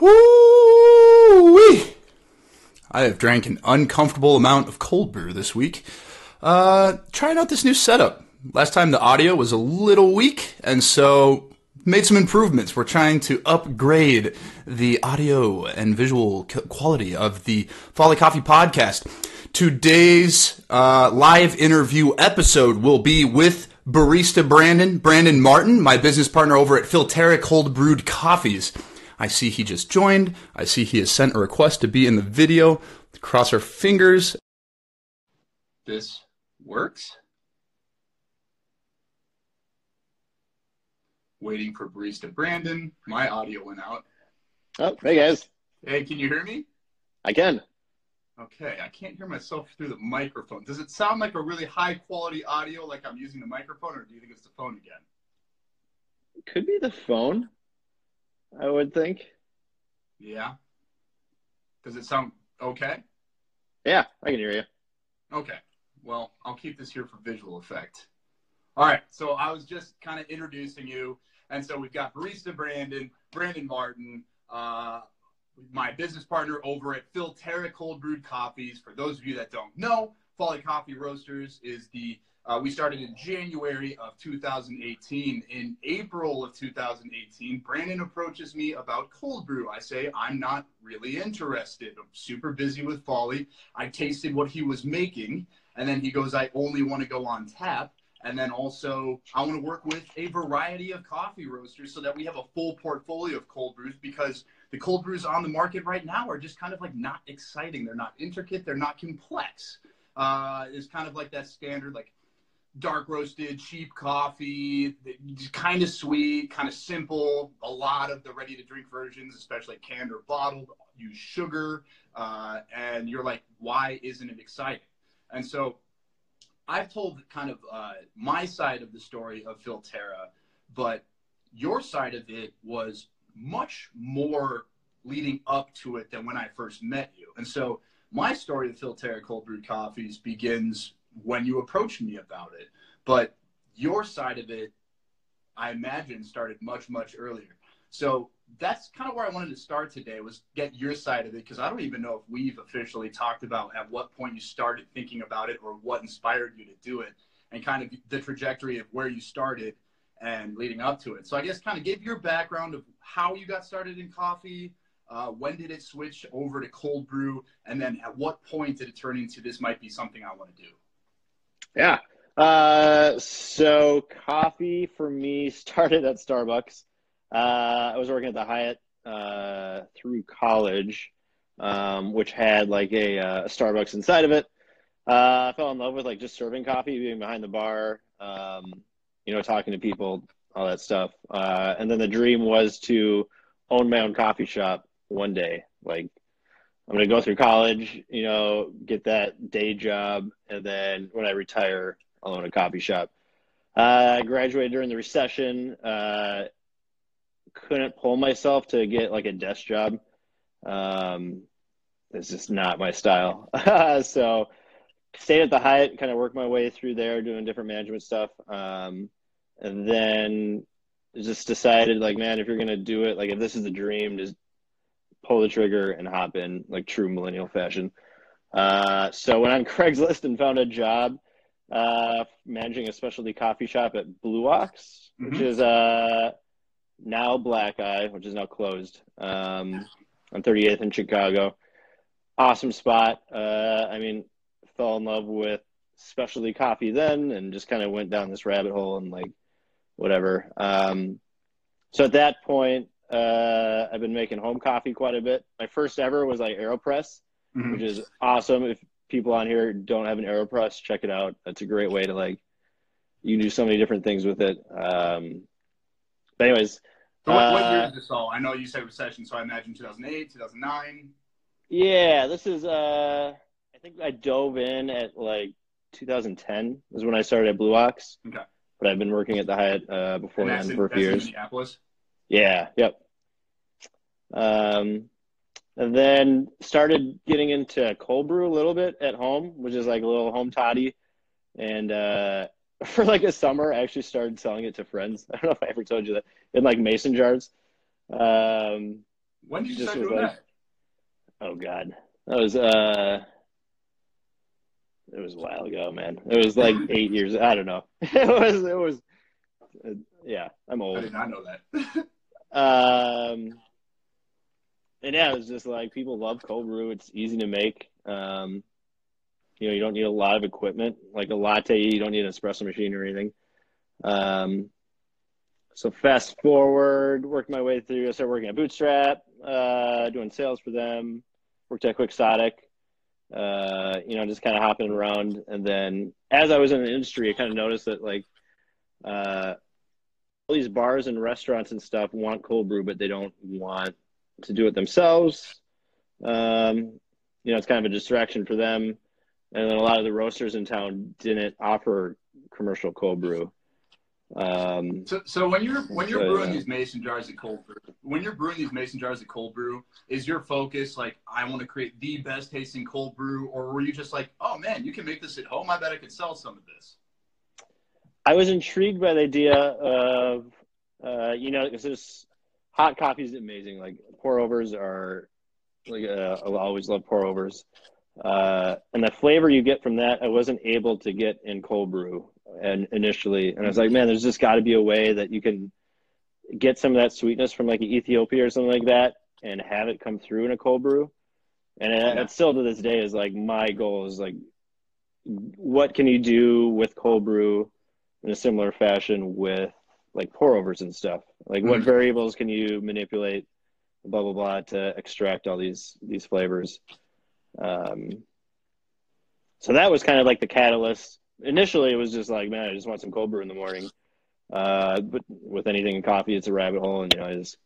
Whoo-wee! I have drank an uncomfortable amount of cold brew this week. Uh, trying out this new setup. Last time the audio was a little weak, and so made some improvements. We're trying to upgrade the audio and visual quality of the Folly Coffee podcast. Today's uh, live interview episode will be with barista Brandon, Brandon Martin, my business partner over at Philtera Cold Brewed Coffees. I see he just joined. I see he has sent a request to be in the video. Cross our fingers. This works. Waiting for barista Brandon. My audio went out. Oh, hey guys. Hey, can you hear me? I can. Okay, I can't hear myself through the microphone. Does it sound like a really high quality audio like I'm using the microphone, or do you think it's the phone again? Could be the phone. I would think. Yeah. Does it sound okay? Yeah, I can hear you. Okay. Well, I'll keep this here for visual effect. All right. So I was just kind of introducing you. And so we've got Barista Brandon, Brandon Martin, uh, my business partner over at Philtera Cold Brewed Coffees. For those of you that don't know, Folly Coffee Roasters is the uh, we started in January of 2018. In April of 2018, Brandon approaches me about cold brew. I say, I'm not really interested. I'm super busy with Folly. I tasted what he was making. And then he goes, I only want to go on tap. And then also, I want to work with a variety of coffee roasters so that we have a full portfolio of cold brews because the cold brews on the market right now are just kind of like not exciting. They're not intricate. They're not complex. Uh, it's kind of like that standard, like dark roasted, cheap coffee, kind of sweet, kind of simple. A lot of the ready to drink versions, especially canned or bottled, use sugar. Uh, and you're like, why isn't it exciting? And so I've told kind of uh, my side of the story of Philtera, but your side of it was much more leading up to it than when I first met you. And so my story of Philtera Cold Brewed Coffees begins when you approached me about it. But your side of it, I imagine, started much, much earlier. So that's kind of where I wanted to start today was get your side of it because I don't even know if we've officially talked about at what point you started thinking about it or what inspired you to do it and kind of the trajectory of where you started and leading up to it. So I guess kind of give your background of how you got started in coffee, uh, when did it switch over to cold brew, and then at what point did it turn into this might be something I want to do? Yeah. Uh, so coffee for me started at Starbucks. Uh, I was working at the Hyatt uh, through college, um, which had like a, uh, a, Starbucks inside of it. Uh, I fell in love with like just serving coffee, being behind the bar, um, you know, talking to people, all that stuff. Uh, and then the dream was to own my own coffee shop one day. Like I'm going to go through college, you know, get that day job, and then when I retire, I'll own a coffee shop. Uh, I graduated during the recession. Uh, couldn't pull myself to get like a desk job. Um, it's just not my style. so stayed at the Hyatt, kind of worked my way through there, doing different management stuff. Um, and then just decided like, man, if you're to do it, like if this is the dream, just pull the trigger and hop in like true millennial fashion. Uh, so went on Craigslist and found a job uh, managing a specialty coffee shop at Blue Ox, mm-hmm. which is uh, now Black Eye, which is now closed um, on 38th in Chicago. Awesome spot. Uh, I mean, fell in love with specialty coffee then and just kind of went down this rabbit hole and like whatever. Um, so at that point, uh, I've been making home coffee quite a bit. My first ever was like AeroPress, mm-hmm. which is awesome. If people on here don't have an AeroPress, check it out. That's a great way to like, you can do so many different things with it. Um, but anyways. So what, what year uh, is this all? I know you said recession, so I imagine 2008, 2009. Yeah, this is, uh, I think I dove in at like 2010 was when I started at Blue Ox. Okay. But I've been working at the Hyatt uh, before then for a few years. Minneapolis? Yeah. Yep. Um, and then started getting into cold brew a little bit at home, which is like a little home toddy. And uh, for like a summer, I actually started selling it to friends. I don't know if I ever told you that in like mason jars. Um, When did you start doing like- that? Oh God, that was uh, it was a while ago, man. It was like eight years. I don't know. It was. It was. Uh, yeah, I'm old. I did not know that. Um, and yeah, it was just like people love cold brew. It's easy to make. Um, you know, you don't need a lot of equipment. Like a latte, you don't need an espresso machine or anything. Um, so fast forward, worked my way through. I started working at Bootstrap, uh, doing sales for them. Worked at Quixotic. Uh, you know, just kind of hopping around. And then as I was in the industry, I kind of noticed that like, uh, all these bars and restaurants and stuff want cold brew, but they don't want to do it themselves. Um, you know, it's kind of a distraction for them. And then a lot of the roasters in town didn't offer commercial cold brew. Um, So, so when you're when you're So, brewing yeah. these mason jars of cold brew, when you're brewing these mason jars of cold brew, is your focus like I want to create the best tasting cold brew, or were you just like, oh man, you can make this at home? I bet I could sell some of this. I was intrigued by the idea of, uh, you know, because this hot coffee is amazing. Like pour overs are, like uh, I'll always love pour overs, uh, and the flavor you get from that, I wasn't able to get in cold brew and initially, and I was like, man, there's just got to be a way that you can get some of that sweetness from like Ethiopia or something like that, and have it come through in a cold brew. And it, Yeah. it's still to this day is like my goal is like, what can you do with cold brew? in a similar fashion with like pour overs and stuff. Like what Mhm. variables can you manipulate, blah blah blah, to extract all these these flavors. Um, so that was kind of like the catalyst. Initially, it was just like, man, I just want some cold brew in the morning. Uh, but with anything in coffee, it's a rabbit hole, and you know, I just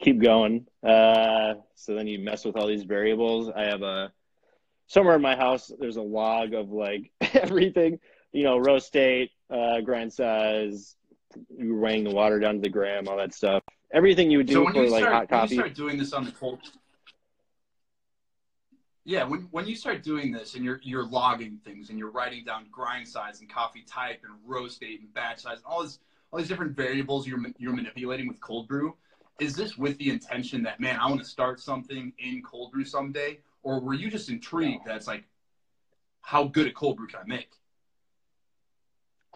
keep going. Uh, so then you mess with all these variables. I have a somewhere in my house. There's a log of like everything you know, roast date, uh, grind size, weighing the water down to the gram, all that stuff. Everything you would do so when for you like start hot when coffee. you start doing this on the cold, yeah, when when you start doing this and you're you're logging things and you're writing down grind size and coffee type and roast date and batch size, and all this all these different variables you're you're manipulating with cold brew. Is this with the intention that man, I want to start something in cold brew someday, or were you just intrigued that it's like, how good a cold brew can I make?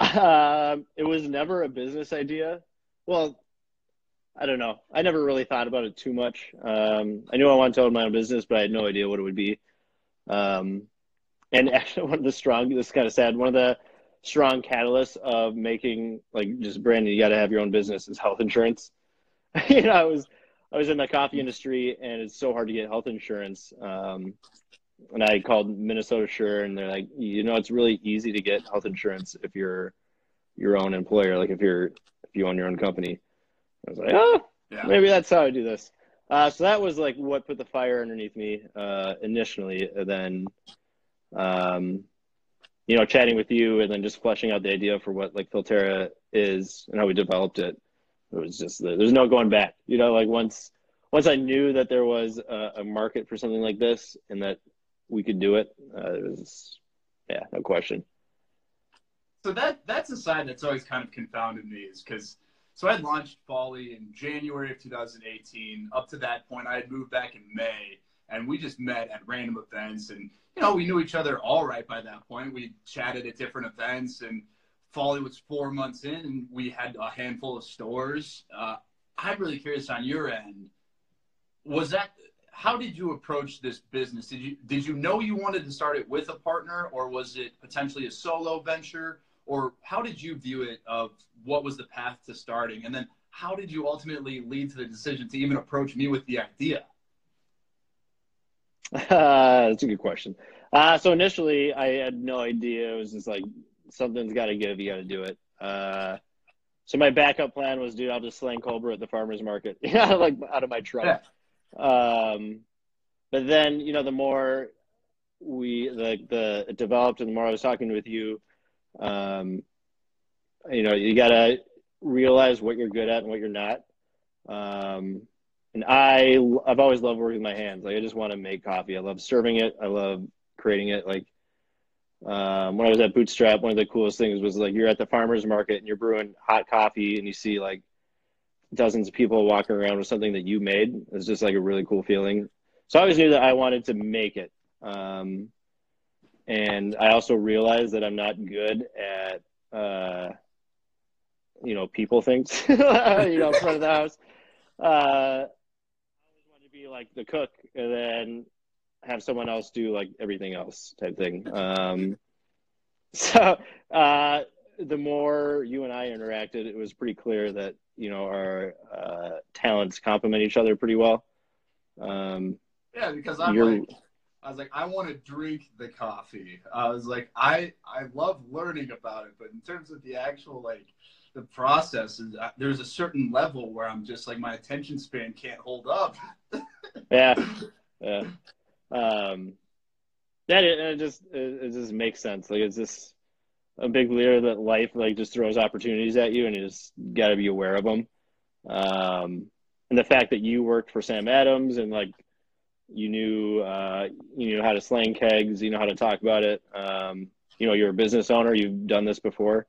Um, it was never a business idea. Well, I don't know. I never really thought about it too much. Um, I knew I wanted to own my own business, but I had no idea what it would be. Um, and actually, one of the strong, this is kind of sad, one of the strong catalysts of making like just branding, you got to have your own business is health insurance. you know, I was, I was in the coffee industry and it's so hard to get health insurance. Um, and I called Minnesota Sure and they're like, you know, it's really easy to get health insurance if you're your own employer, like if you're, if you own your own company. I was like, oh, Yeah. maybe that's how I do this. Uh, so that was like what put the fire underneath me uh, initially. And then, um, you know, chatting with you and then just fleshing out the idea for what like Philtera is and how we developed it. It was just there's no going back. You know, like once once I knew that there was a, a market for something like this and that we could do it, uh, it was yeah, no question. So that that's a side that's always kind of confounded me is because so I had launched Folly in January of 2018. Up to that point, I had moved back in May, and we just met at random events, and you know we knew each other all right by that point. We chatted at different events, and Folly was four months in, and we had a handful of stores. Uh, I'm really curious on your end. Was that how did you approach this business? Did you did you know you wanted to start it with a partner, or was it potentially a solo venture? Or how did you view it? Of what was the path to starting, and then how did you ultimately lead to the decision to even approach me with the idea? Uh, that's a good question. Uh, so initially, I had no idea. It was just like something's got to give. You got to do it. Uh, so my backup plan was, dude, I'll just slang cold brew at the farmers market, yeah, like out of my truck. Um, but then, you know, the more we the the it developed, and the more I was talking with you, um, you know, you got to realize what you're good at and what you're not. Um, and I I've always loved working with my hands. Like I just want to make coffee. I love serving it. I love creating it. Like um, when I was at Bootstrap, one of the coolest things was like you're at the farmers market and you're brewing hot coffee and you see like dozens of people walking around with something that you made It's just like a really cool feeling. So I always knew that I wanted to make it. Um, and I also realized that I'm not good at, uh, you know, people things, you know, in front of the house. Uh, I always wanted to be like the cook and then have someone else do like everything else type thing. Um, so uh, the more you and I interacted, it was pretty clear that you know our uh, talents complement each other pretty well. Um, yeah, because I'm like, I was like, I want to drink the coffee. I was like, I I love learning about it, but in terms of the actual like the process, uh, there's a certain level where I'm just like my attention span can't hold up. yeah, yeah. Um, that it, it just it, it just makes sense. Like it's just a big leader that life like just throws opportunities at you, and you just got to be aware of them. Um, and the fact that you worked for Sam Adams and like you knew uh, you knew how to slang kegs, you know how to talk about it. Um, you know, you're a business owner. You've done this before.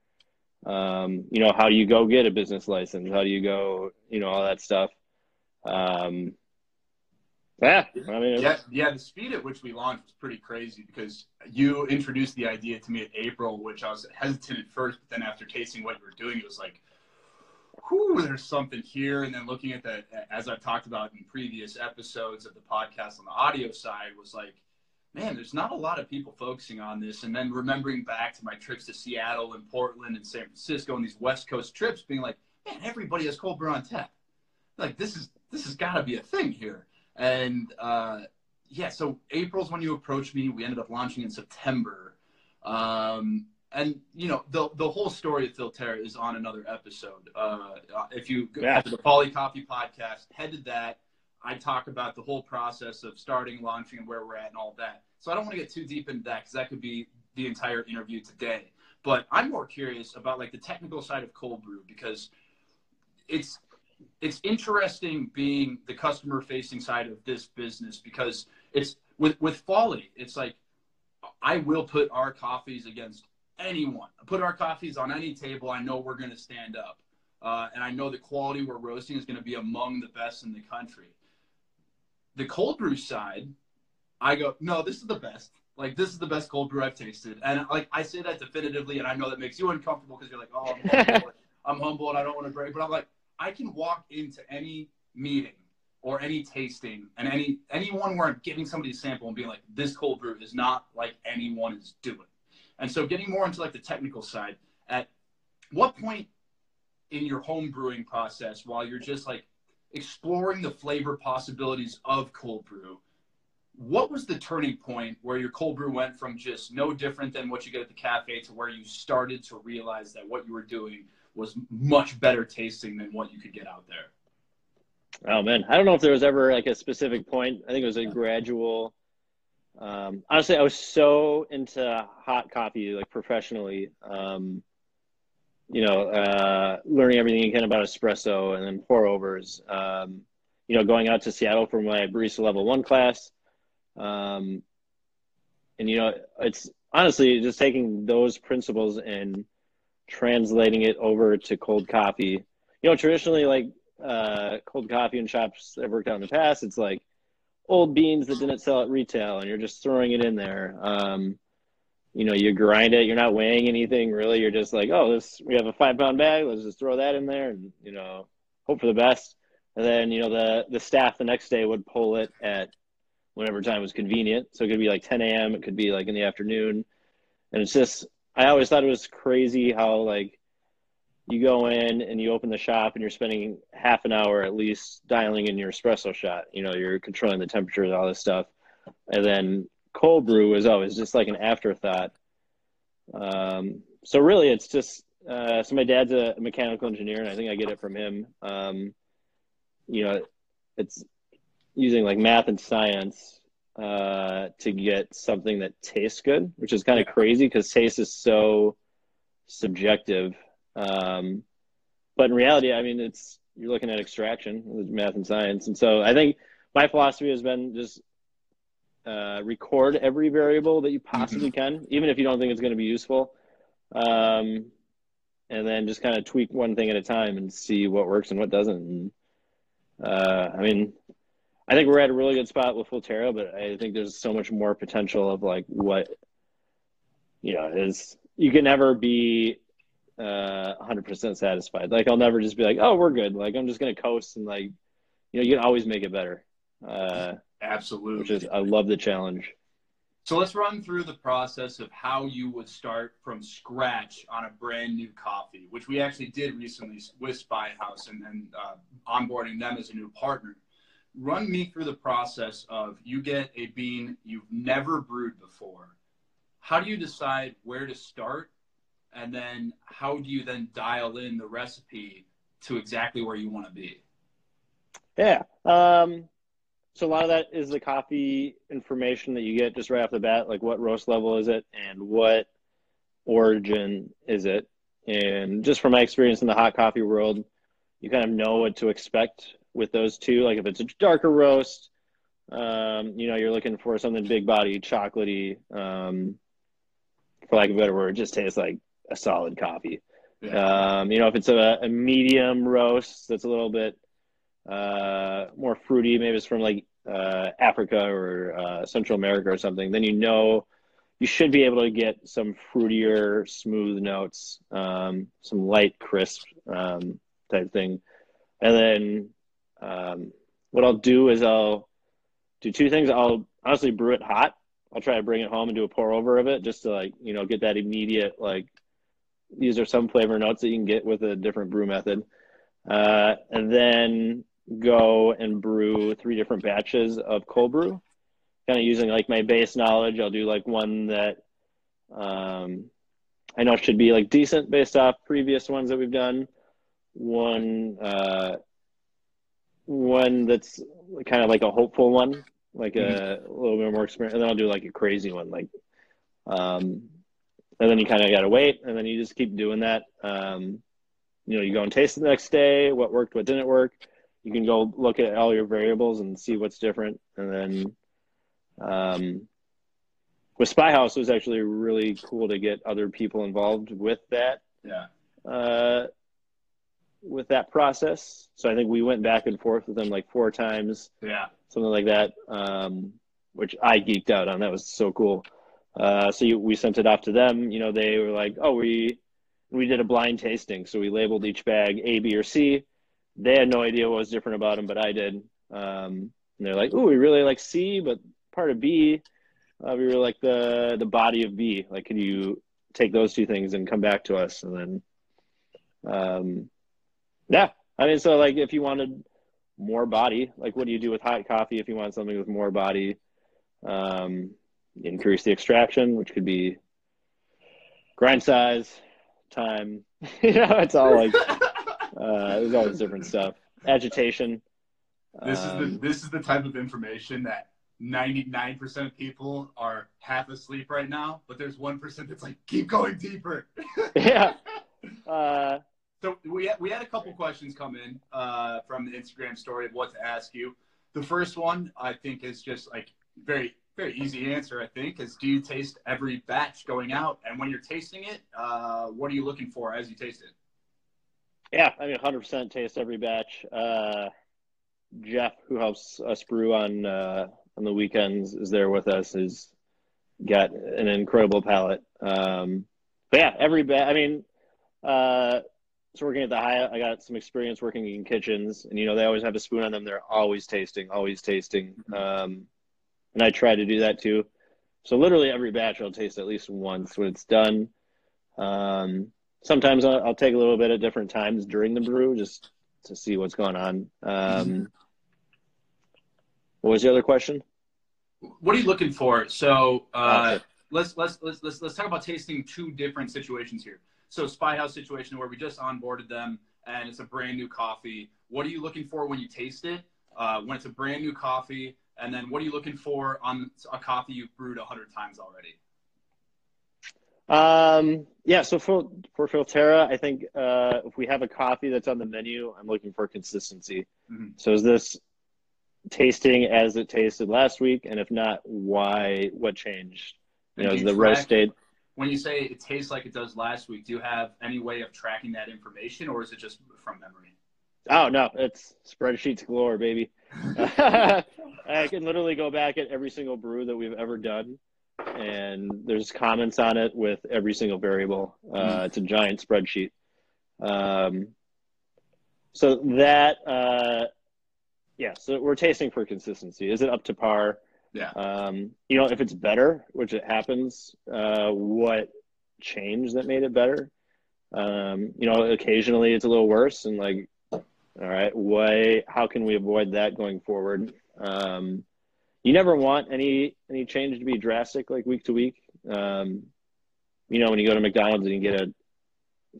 Um, you know, how do you go get a business license? How do you go? You know, all that stuff. Um, yeah, I mean, yeah, yeah. The speed at which we launched was pretty crazy because you introduced the idea to me in April, which I was hesitant at first, but then after tasting what you were doing, it was like, whew, there's something here. And then looking at that, as I've talked about in previous episodes of the podcast on the audio side, was like, man, there's not a lot of people focusing on this. And then remembering back to my trips to Seattle and Portland and San Francisco and these West Coast trips, being like, man, everybody has cold brew on tap. Like this is this has got to be a thing here. And uh, yeah, so April's when you approached me. We ended up launching in September. Um, and you know the the whole story of Philtera is on another episode. Uh, if you go yeah. to the Folly Coffee podcast, head to that. I talk about the whole process of starting, launching, and where we're at, and all that. So I don't want to get too deep into that because that could be the entire interview today. But I'm more curious about like the technical side of cold brew because it's it's interesting being the customer facing side of this business because it's with with Folly, it's like I will put our coffees against anyone. Put our coffees on any table. I know we're going to stand up, uh, and I know the quality we're roasting is going to be among the best in the country. The cold brew side, I go, no, this is the best. Like this is the best cold brew I've tasted, and like I say that definitively, and I know that makes you uncomfortable because you're like, oh, I'm humble, I'm humble, and I don't want to break, but I'm like, I can walk into any meeting or any tasting and any anyone where I'm giving somebody a sample and being like, this cold brew is not like anyone is doing. And so getting more into like the technical side, at what point in your home brewing process while you're just like exploring the flavor possibilities of cold brew, what was the turning point where your cold brew went from just no different than what you get at the cafe to where you started to realize that what you were doing was much better tasting than what you could get out there. Oh man, I don't know if there was ever like a specific point. I think it was a gradual. Um, honestly, I was so into hot coffee, like professionally. Um, you know, uh, learning everything you can about espresso and then pour overs. Um, you know, going out to Seattle for my barista level one class. Um, and you know, it's honestly just taking those principles and translating it over to cold coffee. You know, traditionally, like uh, cold coffee in shops I've worked out in the past, it's like old beans that didn't sell at retail, and you're just throwing it in there. Um, you know, you grind it. You're not weighing anything really. You're just like, oh, this we have a five pound bag. Let's just throw that in there, and you know, hope for the best. And then you know the the staff the next day would pull it at whenever time was convenient. So it could be like 10 a.m. It could be like in the afternoon, and it's just I always thought it was crazy how like you go in and you open the shop and you're spending half an hour at least dialing in your espresso shot. You know, you're controlling the temperature and all this stuff. And then cold brew is always just like an afterthought. Um, so really it's just, uh, so my dad's a mechanical engineer and I think I get it from him. Um, you know, it's using like math and science uh, to get something that tastes good, which is kind of crazy because taste is so subjective. Um, but in reality, I mean, it's you're looking at extraction, with math and science, and so I think my philosophy has been just uh, record every variable that you possibly mm-hmm. can, even if you don't think it's going to be useful. Um, and then just kind of tweak one thing at a time and see what works and what doesn't. And, uh, I mean, I think we're at a really good spot with Philtera, but I think there's so much more potential of like what you know is you can never be uh 100% satisfied. Like I'll never just be like, "Oh, we're good." Like I'm just going to coast and like you know, you can always make it better. Uh Absolutely. Which is I love the challenge. So let's run through the process of how you would start from scratch on a brand new coffee, which we actually did recently with Spyhouse and, and uh, onboarding them as a new partner. Run me through the process of you get a bean you've never brewed before. How do you decide where to start? And then how do you then dial in the recipe to exactly where you want to be? Yeah. Um, so a lot of that is the coffee information that you get just right off the bat, like what roast level is it and what origin is it. And just from my experience in the hot coffee world, you kind of know what to expect with those two. Like if it's a darker roast, um, you know, you're looking for something big body, chocolatey, um, for lack of a better word, just tastes like a solid coffee. Yeah. Um, you know, if it's a, a medium roast that's a little bit uh, more fruity, maybe it's from like uh, Africa or uh, Central America or something, then you know you should be able to get some fruitier, smooth notes, um, some light, crisp um, type thing. And then um, what I'll do is I'll do two things. I'll honestly brew it hot. I'll try to bring it home and do a pour over of it just to like, you know, get that immediate, like, these are some flavor notes that you can get with a different brew method. Uh, and then go and brew three different batches of cold brew, kind of using like my base knowledge. I'll do like one that um, I know should be like decent based off previous ones that we've done. One, uh, one that's kind of like a hopeful one, like mm-hmm. a, a, little bit more experience, and then I'll do like a crazy one, like, um, and then you kind of got to wait, and then you just keep doing that. Um, you know, you go and taste the next day, what worked, what didn't work you can go look at all your variables and see what's different. And then um, with Spyhouse, it was actually really cool to get other people involved with that. Yeah. Uh, with that process. So I think we went back and forth with them like four times. Yeah. Something like that. Um, which I geeked out on. That was so cool. Uh, so you, we sent it off to them. You know, they were like, "Oh, we we did a blind tasting, so we labeled each bag A, B, or C they had no idea what was different about them, but I did. Um, and they're like, "Oh, we really like C, but part of B, uh, we really like the the body of B. Like, can you take those two things and come back to us?" And then, um, yeah, I mean, so like, if you wanted more body, like, what do you do with hot coffee if you want something with more body? Um, increase the extraction, which could be grind size, time. you know, it's all like. Uh, there's always different stuff. Agitation. This um, is the um, this is the type of information that 99% of people are half asleep right now, but there's 1% that's like, keep going deeper. yeah. Uh, so we had, we had a couple questions come in uh, from the Instagram story of what to ask you. The first one I think is just like very very easy answer. I think is do you taste every batch going out, and when you're tasting it, uh, what are you looking for as you taste it? Yeah, I mean, 100% taste every batch. Uh, Jeff, who helps us brew on uh, on the weekends, is there with us. Has got an incredible palate. Um, but yeah, every batch. I mean, uh, so working at the Hyatt, I got some experience working in kitchens, and you know they always have a spoon on them. They're always tasting, always tasting. Mm-hmm. Um, and I try to do that too. So literally every batch I'll taste at least once when it's done. Um, sometimes I'll, I'll, take a little bit at different times during the brew just to see what's going on. Um, what was the other question? What are you looking for? So uh, let's, let's let's let's let's talk about tasting two different situations here. So Spyhouse situation where we just onboarded them and it's a brand new coffee. What are you looking for when you taste it? Uh, when it's a brand new coffee, and then what are you looking for on a coffee you've brewed a hundred times already? Um, yeah, so for for Philtera, I think uh, if we have a coffee that's on the menu, I'm looking for consistency. Mm-hmm. So is this tasting as it tasted last week, and if not, why? What changed? You know, is the roast date? when you say it tastes like it does last week, do you have any way of tracking that information, or is it just from memory? Oh no, it's spreadsheets galore, baby. I can literally go back at every single brew that we've ever done, and there's comments on it with every single variable. Uh. It's a giant spreadsheet. Um, so that, uh, yeah, so we're tasting for consistency. Is it up to par? Yeah. Um, you know, if it's better, which it happens, uh, what changed that made it better? Um, you know, occasionally it's a little worse, and like, all right, why? How can we avoid that going forward? Um, you never want any any change to be drastic, like week to week. Um, you know, when you go to McDonald's and you get a,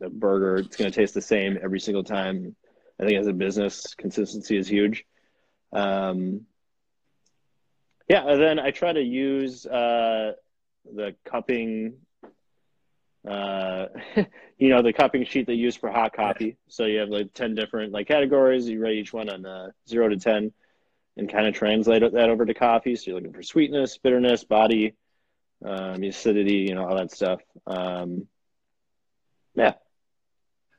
a burger, it's going to taste the same every single time. I think as a business, consistency is huge. Um, yeah, and then I try to use uh, the cupping, uh, you know, the cupping sheet they use for hot coffee. So you have like ten different like categories. You rate each one on uh, zero to ten, and kind of translate that over to coffee. So you're looking for sweetness, bitterness, body, um, acidity, you know, all that stuff. Um, yeah.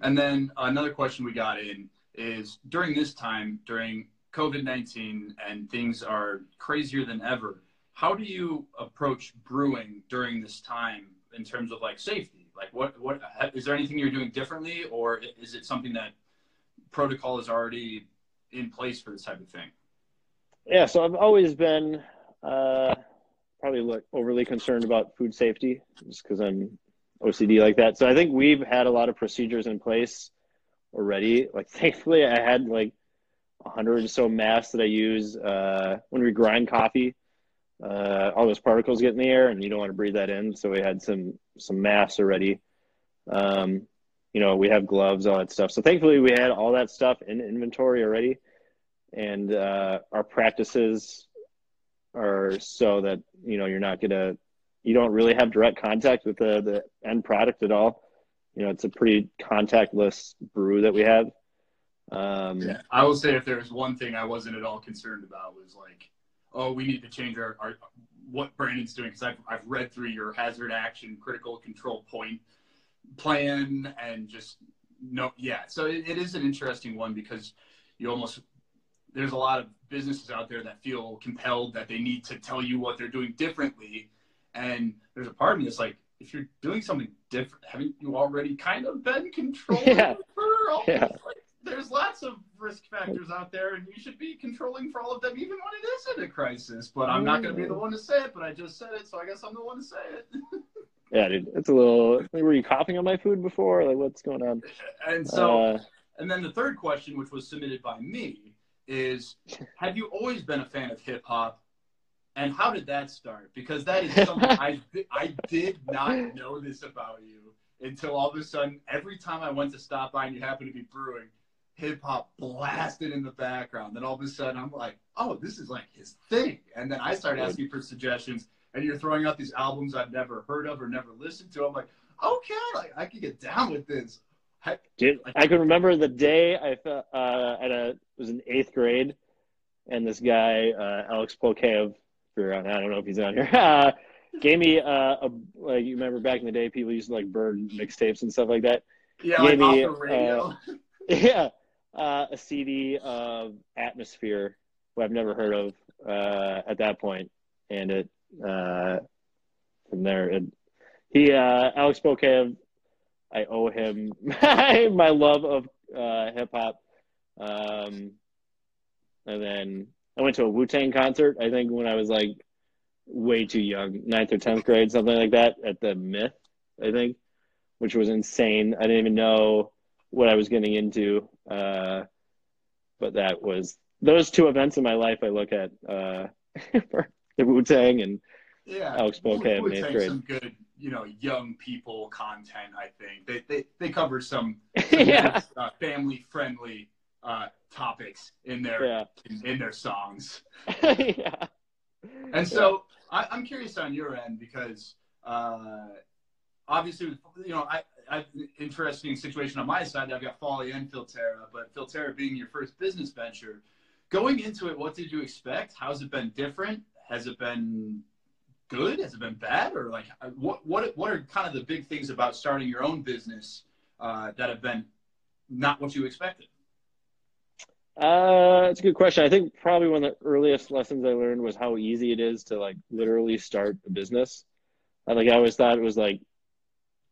And then another question we got in is during this time, during COVID 19 and things are crazier than ever, how do you approach brewing during this time in terms of like safety? Like, what, what is there anything you're doing differently, or is it something that protocol is already in place for this type of thing? Yeah, so I've always been uh, probably like overly concerned about food safety just because I'm OCD like that. So I think we've had a lot of procedures in place already. Like, thankfully, I had like 100 or so masks that I use uh, when we grind coffee. Uh, all those particles get in the air, and you don't want to breathe that in. So we had some some masks already. Um, you know, we have gloves, all that stuff. So thankfully, we had all that stuff in inventory already, and uh, our practices are so that you know you're not gonna, you don't really have direct contact with the the end product at all. You know, it's a pretty contactless brew that we have. Um, yeah, I will say if there's one thing I wasn't at all concerned about was like, oh, we need to change our, our what Brandon's doing because I've I've read through your hazard action critical control point plan and just no, yeah. So it, it is an interesting one because you almost there's a lot of businesses out there that feel compelled that they need to tell you what they're doing differently, and there's a part of me that's like, if you're doing something different, haven't you already kind of been controlling yeah. for all yeah. like there's lots of risk factors out there, and you should be controlling for all of them, even when it isn't a crisis. But I'm not going to be the one to say it. But I just said it, so I guess I'm the one to say it. yeah, dude, it's a little. Were you coughing on my food before? Like, what's going on? And so, uh, and then the third question, which was submitted by me, is: Have you always been a fan of hip hop? And how did that start? Because that is something I I did not know this about you until all of a sudden, every time I went to stop by and you happened to be brewing, hip hop blasted in the background. Then all of a sudden, I'm like, oh, this is like his thing. And then I started asking for suggestions, and you're throwing out these albums I've never heard of or never listened to. I'm like, okay, like I can get down with this. I, Dude, like, I can remember the day I uh, at a was in eighth grade, and this guy uh, Alex Polkev, I don't know if he's on here, uh, gave me uh, a like you remember back in the day people used to like burn mixtapes and stuff like that. Yeah, gave like me, off the radio. Uh, yeah, uh, a CD of Atmosphere, who I've never heard of uh, at that point, and it uh, from there it, he uh, Alex Bokev, I owe him my love of uh, hip hop, um, and then I went to a Wu Tang concert. I think when I was like way too young, ninth or tenth grade, something like that, at the Myth, I think, which was insane. I didn't even know what I was getting into. Uh, but that was those two events in my life I look at uh, the Wu Tang and yeah, Alex Boquet in eighth grade. Some good, you know, young people content. I think they they, they cover some, some yeah. uh, family friendly uh, topics in their yeah. in, in, their songs. yeah. And so yeah. I, am curious on your end because uh, obviously, you know, I I've, interesting situation on my side. I've got Folly and Philtera, but Philtera being your first business venture, going into it, what did you expect? How's it been different? Has it been good? Has it been bad? Or like, what what what are kind of the big things about starting your own business uh, that have been not what you expected? Uh, it's a good question. I think probably one of the earliest lessons I learned was how easy it is to like literally start a business. I, like I always thought it was like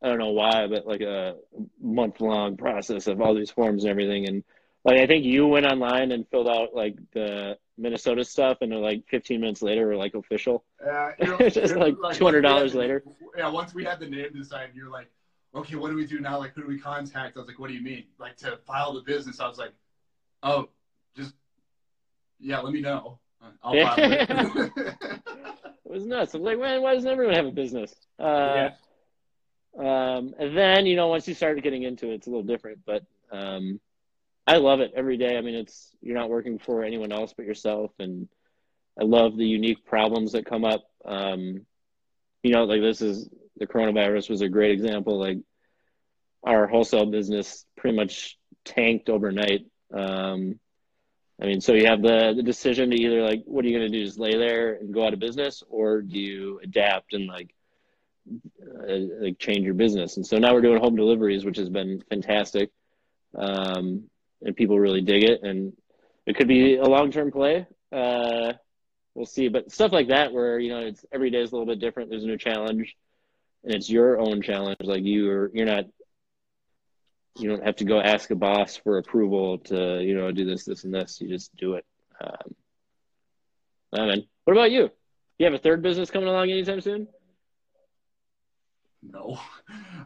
I don't know why, but like a month long process of all these forms and everything. And like I think you went online and filled out like the Minnesota stuff, and like 15 minutes later, we're like official. Uh, you know, Just like two hundred dollars later. Yeah, once we had the name decided, you're like, okay, what do we do now? Like, who do we contact? I was like, what do you mean? Like to file the business? I was like, oh, just yeah, let me know. I'll file it. it was nuts. I'm like, man, why doesn't everyone have a business? Uh, yeah. Um, and then you know, once you start getting into it, it's a little different. But um, I love it every day. I mean, it's you're not working for anyone else but yourself, and I love the unique problems that come up. Um, you know, like this is the coronavirus was a great example. Like our wholesale business pretty much tanked overnight. Um, I mean, so you have the the decision to either like, what are you going to do? Just lay there and go out of business, or do you adapt and like like change your business? And so now we're doing home deliveries, which has been fantastic, um, and people really dig it. And it could be a long term play. Uh, we'll see. But stuff like that, where you know it's every day is a little bit different. There's a new challenge, and it's your own challenge. Like you're you're not you don't have to go ask a boss for approval to you know do this this and this you just do it um, I mean, what about you you have a third business coming along anytime soon no.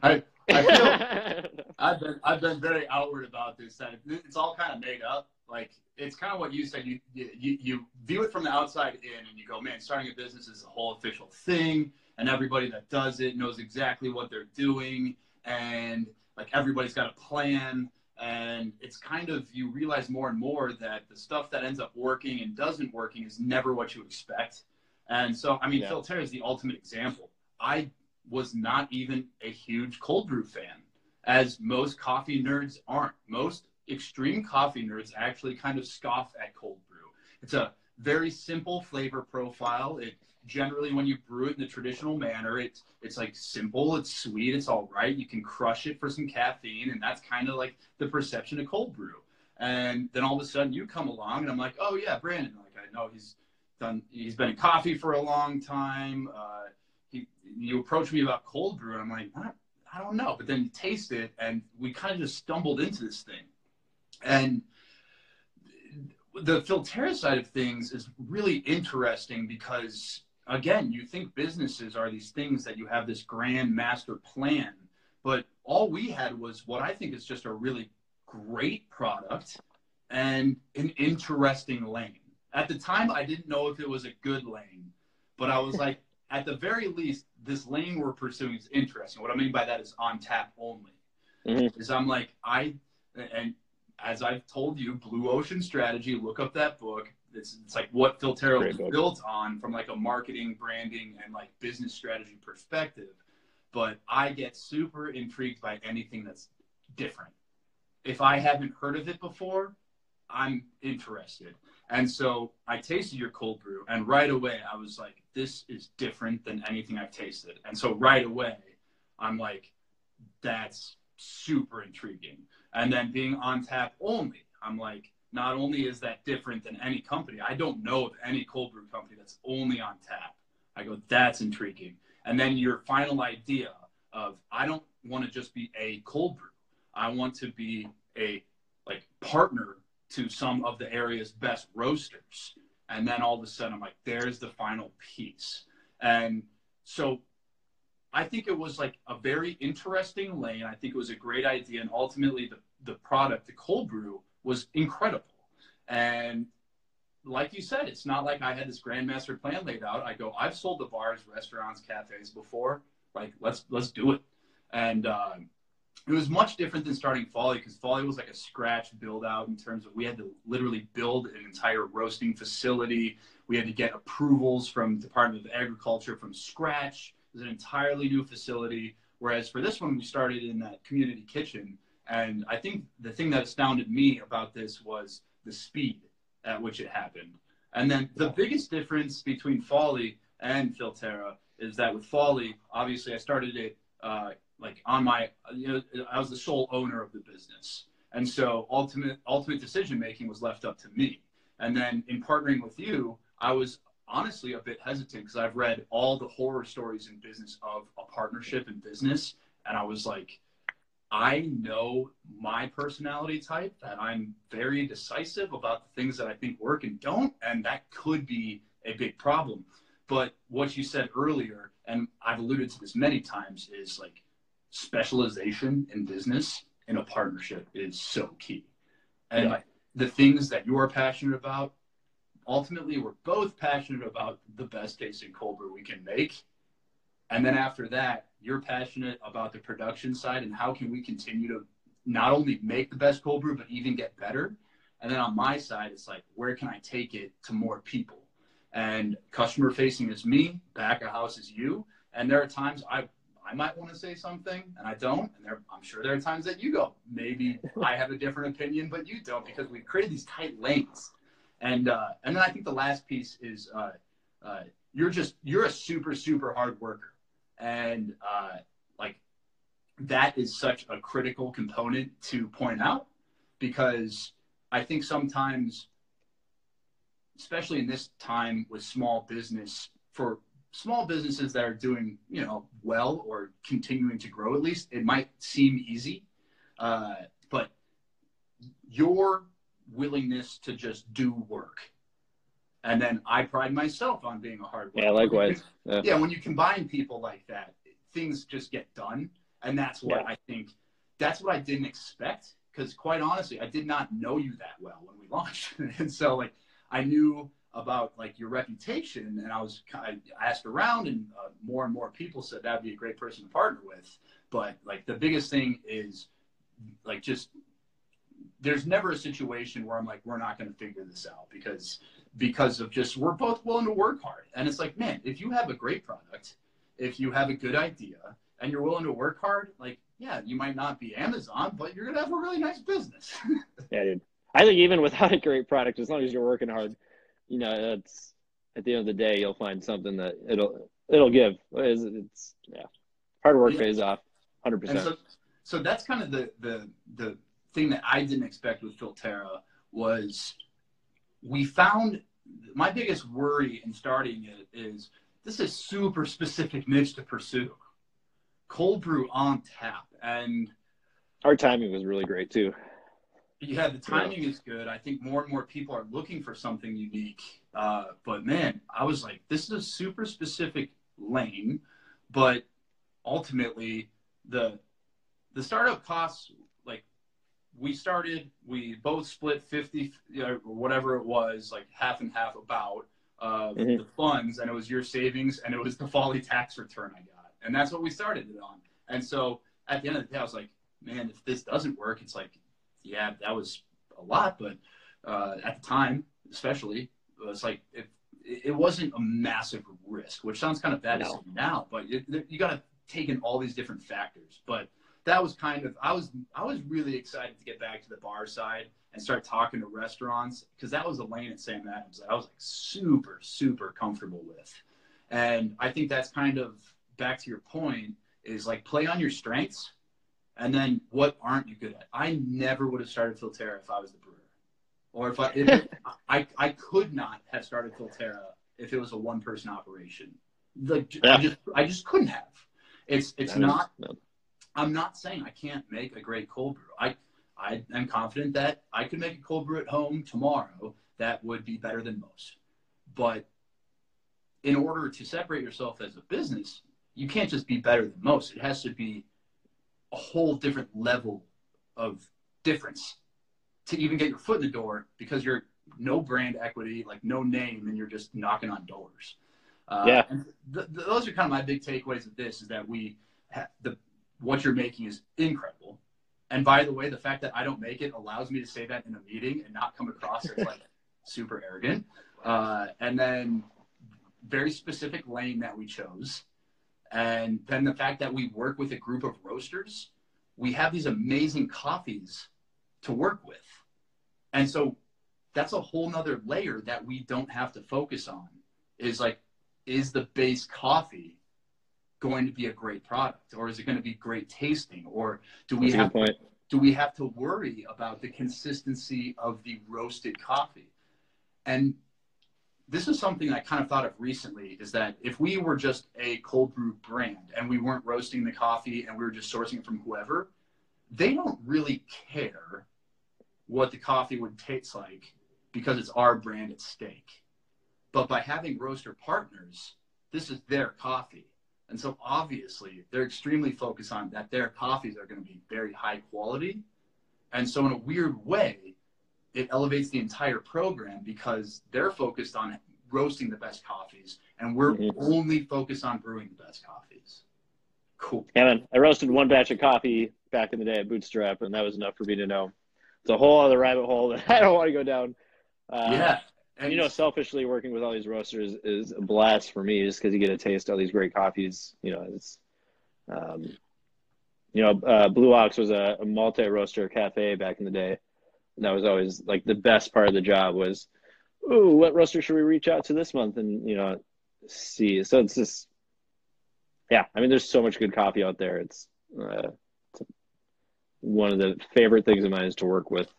I i feel i've been i've been very outward about this that it's all kind of made up. Like it's kind of what you said you, you you view it from the outside in and you go man starting a business is a whole official thing and everybody that does it knows exactly what they're doing and like everybody's got a plan. And it's kind of you realize more and more that the stuff that ends up working and doesn't working is never what you expect. And so i mean Yeah. Philtera is the ultimate example. I was not even a huge cold brew fan as most coffee nerds aren't. Most extreme coffee nerds actually kind of scoff at cold brew. It's a very simple flavor profile. It generally when you brew it in the traditional manner it's it's like simple it's sweet it's all right. You can crush it for some caffeine and that's kind of like the perception of cold brew. And then all of a sudden you come along and i'm like oh yeah brandon. Like i know he's done he's been in coffee for a long time uh, he, you approach me about cold brew and i'm like I, I don't know. But then you taste it and we kind of just stumbled into this thing. And the Philtera side of things is really interesting because again, you think businesses are these things that you have this grand master plan, but all we had was what I think is just a really great product and an interesting lane. At the time, I didn't know if it was a good lane, but I was like, at the very least, this lane we're pursuing is interesting. What I mean by that is on tap only. Mhm. Is I'm like, I, and as I've told you, Blue Ocean Strategy, look up that book. It's, it's like what Philtera Great was built on from like a marketing, branding, and like business strategy perspective. But I get super intrigued by anything that's different. If I haven't heard of it before, I'm interested. And so I tasted your cold brew, and right away I was like, this is different than anything I've tasted. And so right away, I'm like, that's super intriguing. And then being on tap only, I'm like, not only is that different than any company, I don't know of any cold brew company that's only on tap. I go, that's intriguing. And then your final idea of, I don't want to just be a cold brew. I want to be a like partner to some of the area's best roasters. And then all of a sudden I'm like, there's the final piece. And so I think it was like a very interesting lane. I think it was a great idea. And ultimately the, the product, the cold brew, was incredible. And like you said, it's not like I had this grandmaster plan laid out. I go, I've sold the bars, restaurants, cafes before. Like, let's let's do it. And uh, it was much different than starting Folly because Folly was like a scratch build out in terms of we had to literally build an entire roasting facility. We had to get approvals from Department of Agriculture from scratch. It was an entirely new facility. Whereas for this one, we started in that community kitchen. And I think the thing that astounded me about this was the speed at which it happened. And then the biggest difference between Folly and Philtera is that with Folly, obviously I started it uh, like on my, you know, I was the sole owner of the business. And so ultimate, ultimate decision making was left up to me. And then in partnering with you, I was honestly a bit hesitant because I've read all the horror stories in business of a partnership in business. And I was like, I know my personality type that I'm very decisive about the things that I think work and don't. And that could be a big problem. But what you said earlier, and I've alluded to this many times, is like specialization in business in a partnership is so key. And yeah. the things that you're passionate about, ultimately, we're both passionate about the best tasting cold brew we can make. And then after that, you're passionate about the production side and how can we continue to not only make the best cold brew, but even get better. And then on my side, it's like, where can I take it to more people? And customer facing is me, back of house is you. And there are times I I might want to say something and I don't. And there, I'm sure there are times that you go, maybe I have a different opinion, but you don't because we've created these tight lanes. And, uh, and then I think the last piece is, uh, uh, you're just, you're a super, super hard worker. And, uh, like that is such a critical component to point out because I think sometimes, especially in this time with small business for small businesses that are doing you know well or continuing to grow at least it might seem easy uh, but your willingness to just do work. And then i pride myself on being a hard worker. Yeah likewise. Yeah. yeah when you combine people like that things just get done. And that's what yeah. i think that's what i didn't expect because quite honestly i did not know you that well when we launched. And so like i knew about like your reputation. And i was kind of asked around and uh, more and more people said that'd be a great person to partner with. But like the biggest thing is like just there's never a situation where i'm like we're not going to figure this out because because of just we're both willing to work hard. And it's like man if you have a great product if you have a good idea and you're willing to work hard like yeah you might not be amazon but you're going to have a really nice business. Yeah dude. I think even without a great product as long as you're working hard you know, it's at the end of the day, you'll find something that it'll it'll give. It's, it's yeah, hard work yeah. pays off, hundred percent. So, so that's kind of the the the thing that I didn't expect with Philtera was we found my biggest worry in starting it is this is super specific niche to pursue. Cold brew on tap and our timing was really great too. Yeah, the timing yeah. is good. I think more and more people are looking for something unique. Uh, but man, I was like, this is a super specific lane, but ultimately the the startup costs like we started we both split 50 or whatever it was like half and half about uh, mm-hmm. the funds and it was your savings and it was the folly tax return i got and that's what we started it on and so at the end of the day i was like man if this doesn't work it's like yeah, that was a lot, but uh, at the time, especially, it was like it, it wasn't a massive risk, which sounds kind of bad no. now, but it, you got to take in all these different factors. But that was kind of I was I was really excited to get back to the bar side and start talking to restaurants because that was a lane at Sam Adams that I was like super super comfortable with, and I think that's kind of back to your point is like play on your strengths and then what aren't you good at? I never would have started Philtera if I was the brewer. Or if I, if I, I could not have started Philtera if it was a one person operation. Like yeah. I just, I just couldn't have. It's, it's that not, is, I'm not saying I can't make a great cold brew. I, I am confident that I could make a cold brew at home tomorrow that would be better than most. But in order to separate yourself as a business, you can't just be better than most. It has to be a whole different level of difference to even get your foot in the door because you're no brand equity, like no name, and you're just knocking on doors. Uh, yeah. Th- th- those are kind of my big takeaways of this is that we have the what you're making is incredible. And by the way, the fact that I don't make it allows me to say that in a meeting and not come across as like super arrogant. Uh, and then very specific lane that we chose and then the fact that we work with a group of roasters, we have these amazing coffees to work with. And so that's a whole nother layer that we don't have to focus on is like is the base coffee going to be a great product or is it going to be great tasting? Or do we have to, do we have to worry about the consistency of the roasted coffee? And this is something I kind of thought of recently is that if we were just a cold brew brand and we weren't roasting the coffee and we were just sourcing it from whoever, they don't really care what the coffee would taste like because it's our brand at stake. But by having roaster partners, this is their coffee. And so obviously they're extremely focused on that their coffees are going to be very high quality. And so in a weird way, it elevates the entire program because they're focused on roasting the best coffees and we're mm-hmm. only focused on brewing the best coffees. Cool. Yeah, man. I roasted one batch of coffee back in the day at Bootstrap, and that was enough for me to know it's a whole other rabbit hole that I don't want to go down. Uh, yeah. And you know, selfishly working with all these roasters is a blast for me, just because you get to taste all these great coffees. You know, it's, um, you know, uh, Blue Ox was a, a multi roaster cafe back in the day, and that was always like the best part of the job was, ooh, what roaster should we reach out to this month, and you know, see. So it's just, yeah. I mean, there's so much good coffee out there. It's, uh, it's one of the favorite things of mine is to work with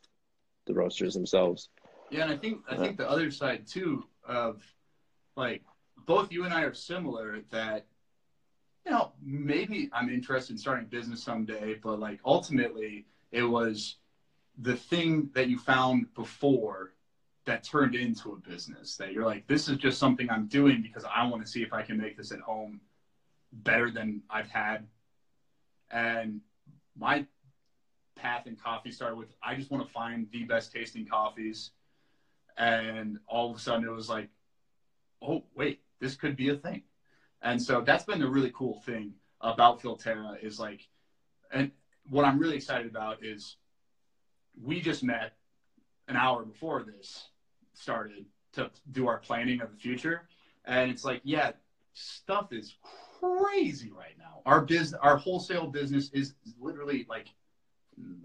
the roasters themselves. Yeah, and I think I think the other side too of like both you and I are similar that you know maybe I'm interested in starting business someday, but like ultimately it was the thing that you found before that turned into a business that you're like this is just something I'm doing because I want to see if I can make this at home better than I've had and my path in coffee started with I just want to find the best tasting coffees and all of a sudden it was like, oh wait, this could be a thing. And so that's been the really cool thing about Philtera is like, and what I'm really excited about is we just met an hour before this started to do our planning of the future. And it's like, yeah, stuff is crazy right now. Our business, our wholesale business is literally like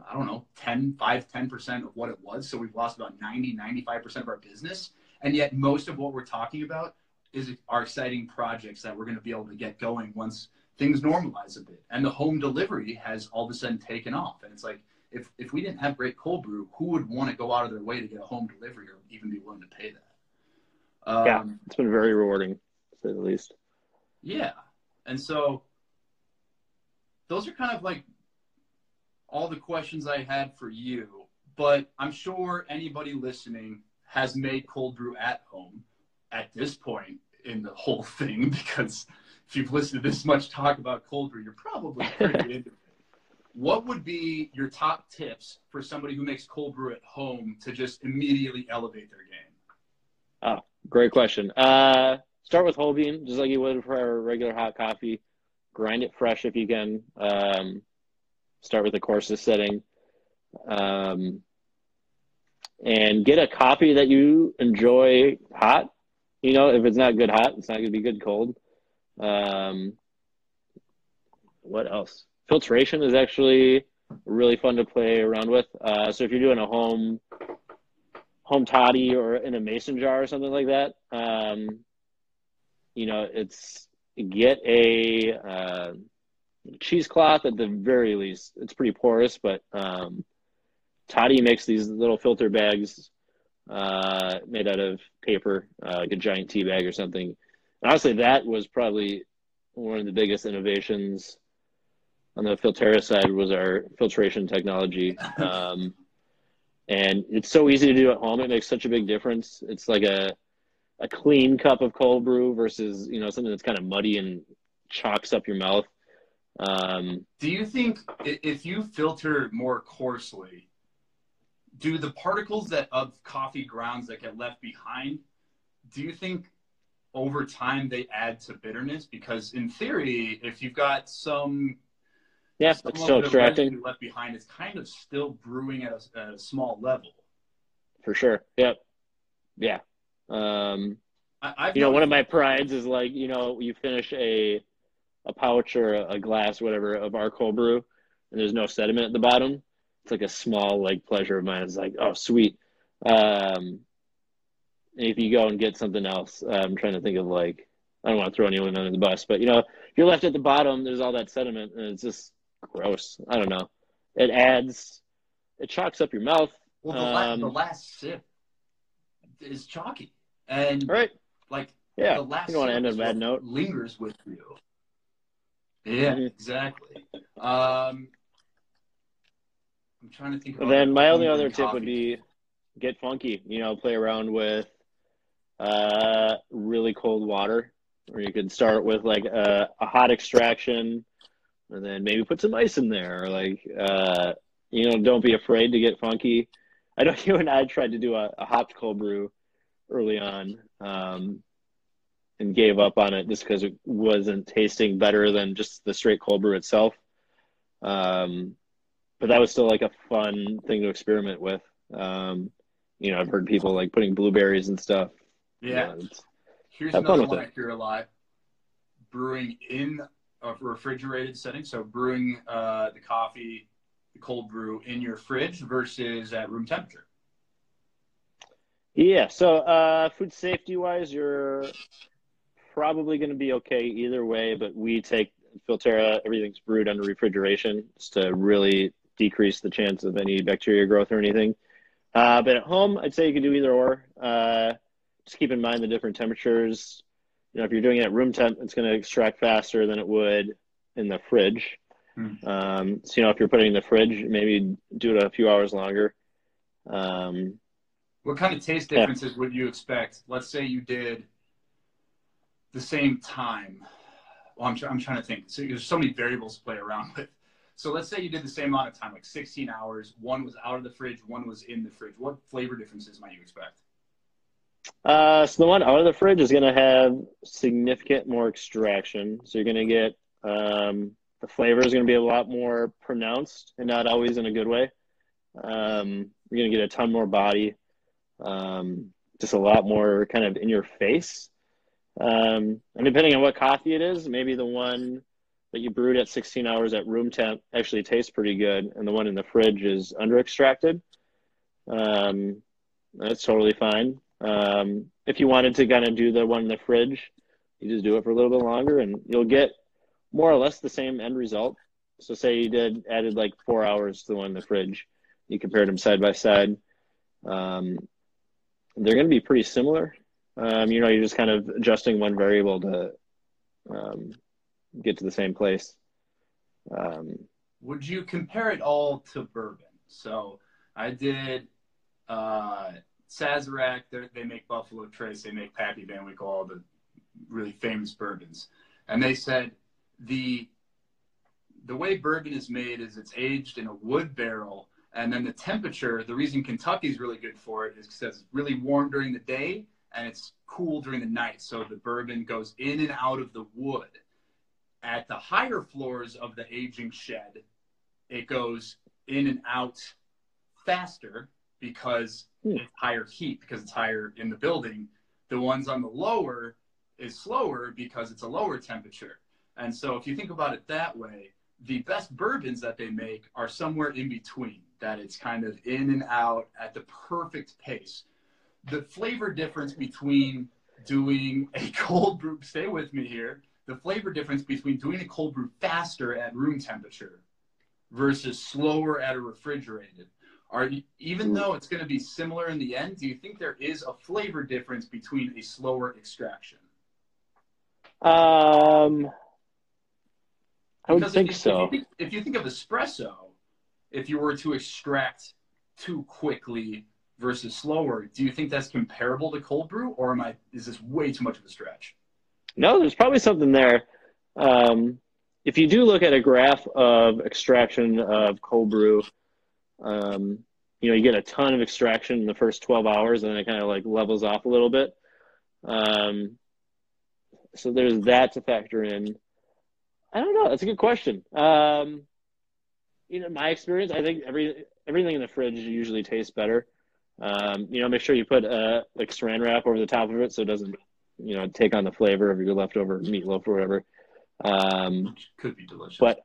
I don't know, 10, 5, 10% of what it was. So we've lost about 90, 95% of our business. And yet most of what we're talking about is our exciting projects that we're going to be able to get going once things normalize a bit. And the home delivery has all of a sudden taken off. And it's like, if, if we didn't have great cold brew, who would want to go out of their way to get a home delivery or even be willing to pay that? Um, yeah, it's been very rewarding, to say the least. Yeah. And so those are kind of like all the questions I had for you, but I'm sure anybody listening has made cold brew at home at this point in the whole thing because if you've listened to this much talk about cold brew, you're probably pretty into it. What would be your top tips for somebody who makes cold brew at home to just immediately elevate their game? Oh, great question. Uh, start with whole bean, just like you would for a regular hot coffee. Grind it fresh if you can. Um, start with the coarses setting, um, and get a coffee that you enjoy hot. You know, if it's not good hot, it's not going to be good cold. Um, what else? Filtration is actually really fun to play around with. Uh, so if you're doing a home home toddy or in a mason jar or something like that, um, you know, it's get a uh, cheesecloth at the very least. It's pretty porous, but um, Toddy makes these little filter bags uh, made out of paper, uh, like a giant tea bag or something. And honestly, that was probably one of the biggest innovations on the Philtera side was our filtration technology. Um, and it's so easy to do at home. It makes such a big difference. It's like a a clean cup of cold brew versus you know something that's kind of muddy and chalks up your mouth. Um, do you think if you filter more coarsely, do the particles that of coffee grounds that get left behind, do you think over time they add to bitterness? Because in theory, if you've got some yeah, some it's still extracting left behind, it's kind of still brewing at a, at a small level. For sure. Yep. Yeah. Um, I, you know, one of my prides is like you know you finish a a pouch or a, glass, whatever, of our cold brew, and there's no sediment at the bottom, it's like a small like pleasure of mine. It's like, oh, sweet. Um, if you go and get something else, I'm trying to think of like I don't want to throw anyone under the bus, but you know, if you're left at the bottom, there's all that sediment, and it's just gross. I don't know. It adds, it chalks up your mouth. Well, the, la- Um, the last sip is chalky, and Right? like Yeah. the last you want to sip end on a bad note. lingers with you. Yeah, Mhm. exactly. Um, I'm trying to think. Then my only other tip would be get funky. You know, play around with uh, really cold water, or you could start with like a, a hot extraction, and then maybe put some ice in there. Or like, uh, you know, don't be afraid to get funky. I know you and I tried to do a, a hopped cold brew early on, um, and gave up on it just because it wasn't tasting better than just the straight cold brew itself. Um, but that was still like a fun thing to experiment with. Um, you know, I've heard people like putting blueberries and stuff. Yeah. You know, Here's another one I hear a lot: brewing in a refrigerated setting. So brewing uh, the coffee, the cold brew in your fridge versus at room temperature. yeah. So, uh, food safety wise, you're probably going to be okay either way. But we take Philtera, everything's brewed under refrigeration just to really decrease the chance of any bacteria growth or anything. Uh, but at home, I'd say you can do either or. Uh, just keep in mind the different temperatures. You know, if you're doing it at room temp, it's going to extract faster than it would in the fridge. Hmm. Um, so, you know, if you're putting in the fridge, maybe do it a few hours longer. Um, What kind of taste Yeah. differences would you expect? Let's say you did the same time. Well, I'm, I'm trying to think. So there's so many variables to play around with. So let's say you did the same amount of time, like 16 hours. One was out of the fridge, one was in the fridge. What flavor differences might you expect? Uh, so the one out of the fridge is going to have significant more extraction. So you're going to get um, the flavor is going to be a lot more pronounced and not always in a good way. Um, you're going to get a ton more body, um, just a lot more kind of in your face. Um, and depending on what coffee it is, maybe the one that you brewed at 16 hours at room temp actually tastes pretty good, and the one in the fridge is under extracted. Um, that's totally fine. Um, if you wanted to kind of do the one in the fridge, you just do it for a little bit longer, and you'll get more or less the same end result. So, say you did added like four hours to the one in the fridge, you compared them side by side. Um, they're going to be pretty similar. Um, you know, you're just kind of adjusting one variable to um, get to the same place. Um, Would you compare it all to bourbon? So I did uh, Sazerac. they're- make Buffalo Trace. They make Pappy Van Winkle, all the really famous bourbons. And they said the the way bourbon is made is it's aged in a wood barrel, and then the temperature. The reason Kentucky's really good for it is because it's really warm during the day and it's cool during the night. So the bourbon goes in and out of the wood. At the higher floors of the aging shed, it goes in and out faster because Hmm. it's higher heat because it's higher in the building. The ones on the lower is slower because it's a lower temperature. And so if you think about it that way, the best bourbons that they make are somewhere in between, that it's kind of in and out at the perfect pace. The flavor difference between doing a cold brew, stay with me here, the flavor difference between doing a cold brew faster at room temperature versus slower at a refrigerated. Are you, even though it's going to be similar in the end, do you think there is a flavor difference between a slower extraction? um, I would think you, so. If you think, if you think of espresso, if you were to extract too quickly versus slower, do you think that's comparable to cold brew, or am I? Is this way too much of a stretch? No, there's probably something there. Um, if you do look at a graph of extraction of cold brew, um, you know, you get a ton of extraction in the first 12 hours and then it kind of like levels off a little bit. Um, so there's that to factor in. I don't know. That's a good question. Um, you know, my experience, I think every everything in the fridge usually tastes better. Um, you know, make sure you put uh, like saran wrap over the top of it so it doesn't, you know, take on the flavor of your leftover meatloaf or whatever. Um, Which could be delicious. but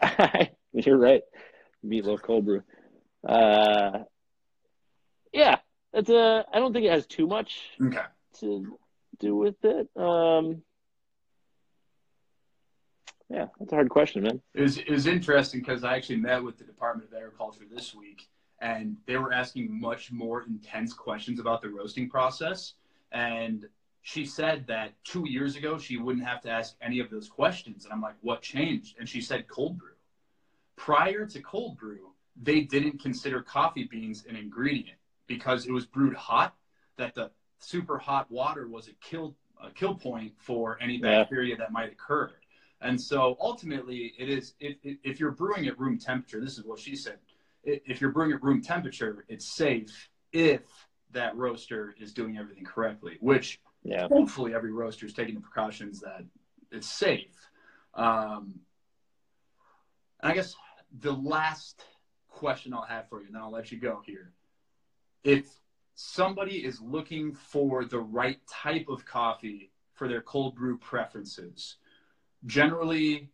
you're right, meatloaf cold brew. Uh, yeah, it's a. I don't think it has too much okay, to do with it. Um, Yeah, that's a hard question, man. It was, it was interesting because I actually met with the Department of Agriculture this week, and they were asking much more intense questions about the roasting process. And she said that two years ago she wouldn't have to ask any of those questions. And I'm like, what changed? And she said cold brew. Prior to cold brew, they didn't consider coffee beans an ingredient because it was brewed hot. That the super hot water was a kill a kill point for any bacteria yeah. that might occur. And so ultimately, it is if, if you're brewing at room temperature, this is what she said. If you're brewing at room temperature, it's safe if that roaster is doing everything correctly, which yeah. hopefully every roaster is taking the precautions that it's safe. Um, and I guess the last question I'll have for you, and then I'll let you go here. If somebody is looking for the right type of coffee for their cold brew preferences, generally,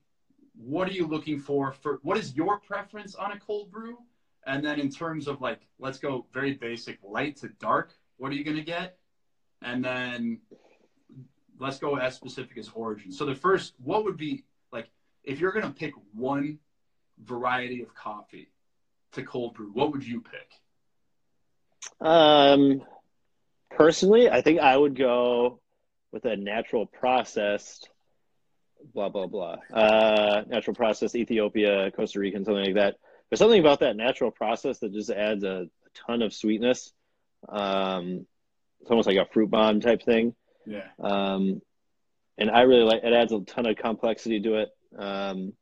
what are you looking for? For what is your preference on a cold brew? And then in terms of like, let's go very basic, light to dark. What are you going to get? And then let's go as specific as origin. So the first, what would be like if you're going to pick one variety of coffee to cold brew, what would you pick? Um, personally, I think I would go with a natural processed, blah blah blah, uh, natural processed Ethiopia, Costa Rican, something like that. There's something about that natural process that just adds a, a ton of sweetness. Um, it's almost like a fruit bomb type thing. Yeah. Um, and I really like it. Adds a ton of complexity to it. Um,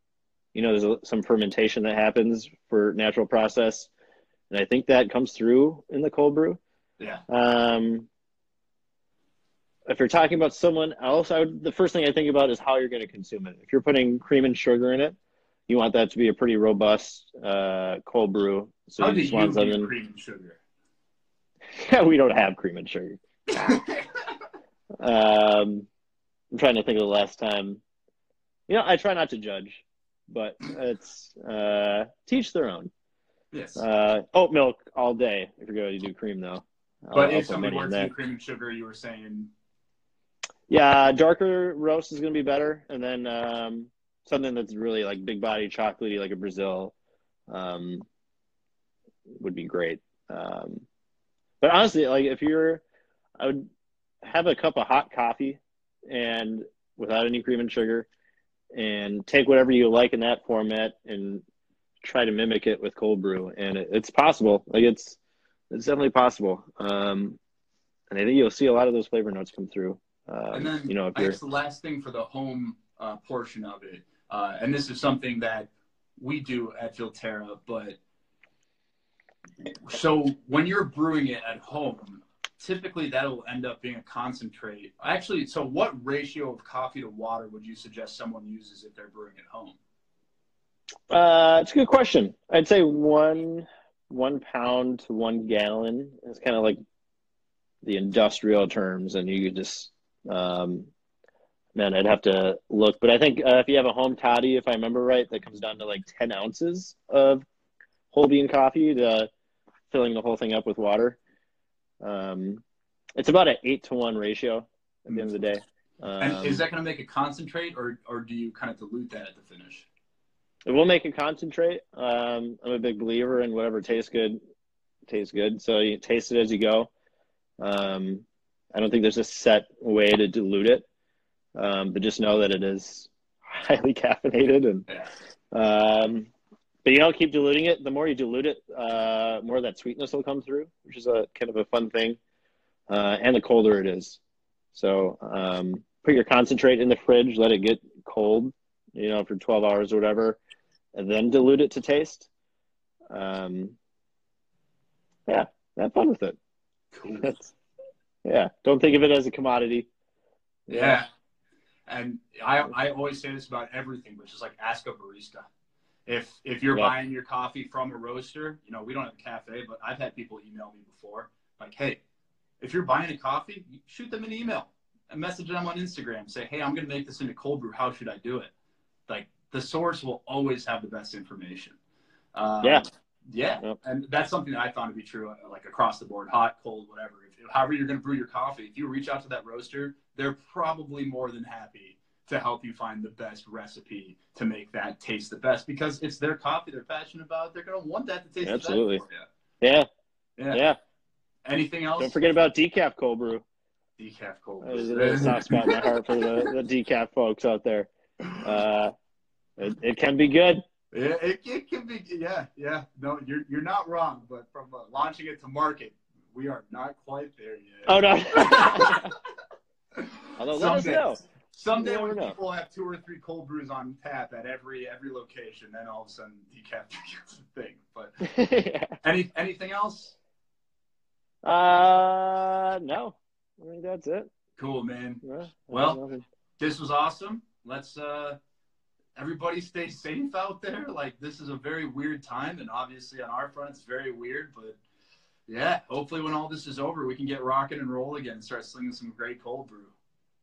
you know, there's a, some fermentation that happens for natural process and I think that comes through in the cold brew. Yeah. Um, if you're talking about someone else, I would the first thing I think about is how you're going to consume it. If you're putting cream and sugar in it, you want that to be a pretty robust uh, cold brew. So how you just want something cream and sugar? Yeah, we don't have cream and sugar. um, I'm trying to think of the last time. You know, I try not to judge, but it's uh, teach their own. Yes. Uh, oat milk all day if you're going to do cream though. But I'll if somebody were to do cream and sugar, you were saying. Yeah, darker roast is going to be better, and then um, something that's really like big body chocolatey, like a Brazil, um, would be great. Um, but honestly, like if you're, I would have a cup of hot coffee, and without any cream and sugar, and take whatever you like in that format and try to mimic it with cold brew, and it, it's possible. Like it's it's definitely possible. Um, and I think you'll see a lot of those flavor notes come through. Um, and then, you know, if I guess the last thing for the home uh, portion of it, uh, and this is something that we do at Philtera, but so when you're brewing it at home, typically that'll end up being a concentrate. Actually, so what ratio of coffee to water would you suggest someone uses if they're brewing at home? Uh, it's a good question. I'd say one one pound to one gallon is kind of like the industrial terms, and you could just um, man, I'd have to look, but I think uh, if you have a home toddy, if I remember right, that comes down to like ten ounces of whole bean coffee to filling the whole thing up with water. Um, it's about an eight to one ratio at the end of the day. Um, and is that going to make a concentrate, or or do you kind of dilute that at the finish? It will make it concentrate. Um, I'm a big believer in whatever tastes good, tastes good. So you taste it as you go. Um, I don't think there's a set way to dilute it, um, but just know that it is highly caffeinated and. Um, but you know, keep diluting it. The more you dilute it, uh, more of that sweetness will come through, which is a kind of a fun thing. Uh, and the colder it is, so um, put your concentrate in the fridge, let it get cold, you know, for 12 hours or whatever and then dilute it to taste. Um, yeah, have fun with it. Cool. yeah, don't think of it as a commodity. Yeah. yeah. And I, I always say this about everything, which is like ask a barista. If if you're yeah. buying your coffee from a roaster, you know, we don't have a cafe, but I've had people email me before, like, hey, if you're buying a coffee, shoot them an email and message them on Instagram. Say, hey, I'm gonna make this into cold brew. How should I do it? Like the source will always have the best information. Um, yeah. Yeah. Yep. And that's something that I found to be true, uh, like across the board, hot, cold, whatever. If, however you're going to brew your coffee, if you reach out to that roaster, they're probably more than happy to help you find the best recipe to make that taste the best because it's their coffee they're passionate about. They're going to want that to taste Absolutely. the best for Yeah. Yeah. Yeah. Anything else? Don't forget about decaf cold brew. decaf cold. There's a soft spot in my heart for the, the decaf folks out there. Uh, it, it can be good. Yeah, it, it can be. Yeah, yeah. No, you're you're not wrong. But from uh, launching it to market, we are not quite there yet. Oh no. Although let us know. Someday when know. people have two or three cold brews on tap at every every location, then all of a sudden decaf becomes a thing. But any anything else? uh, no. I think that's it. Cool, man. No, Well. This was awesome. Let's uh everybody stay safe out there. Like this is a very weird time, and obviously on our front it's very weird, but yeah, hopefully when all this is over, we can get rocking and roll again and start slinging some great cold brew.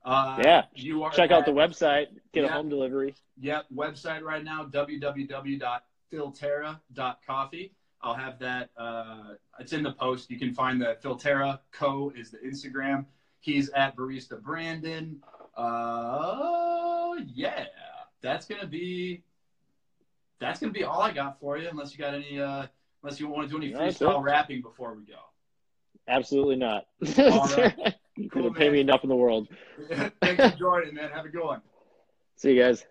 Uh, Yeah. you are check out the website. Get a home delivery. Yep, website right now, www.philtera.coffee. I'll have that. Uh, it's in the post. You can find the Philtera Co. is the Instagram. He's at Barista Brandon. Uh, yeah, that's gonna be that's gonna be all I got for you. Unless you got any, uh, unless you want to do any freestyle rapping before we go. Absolutely not. All right. you Cool, couldn't pay me enough in the world. Thanks for joining, man. Have a good one. See you guys.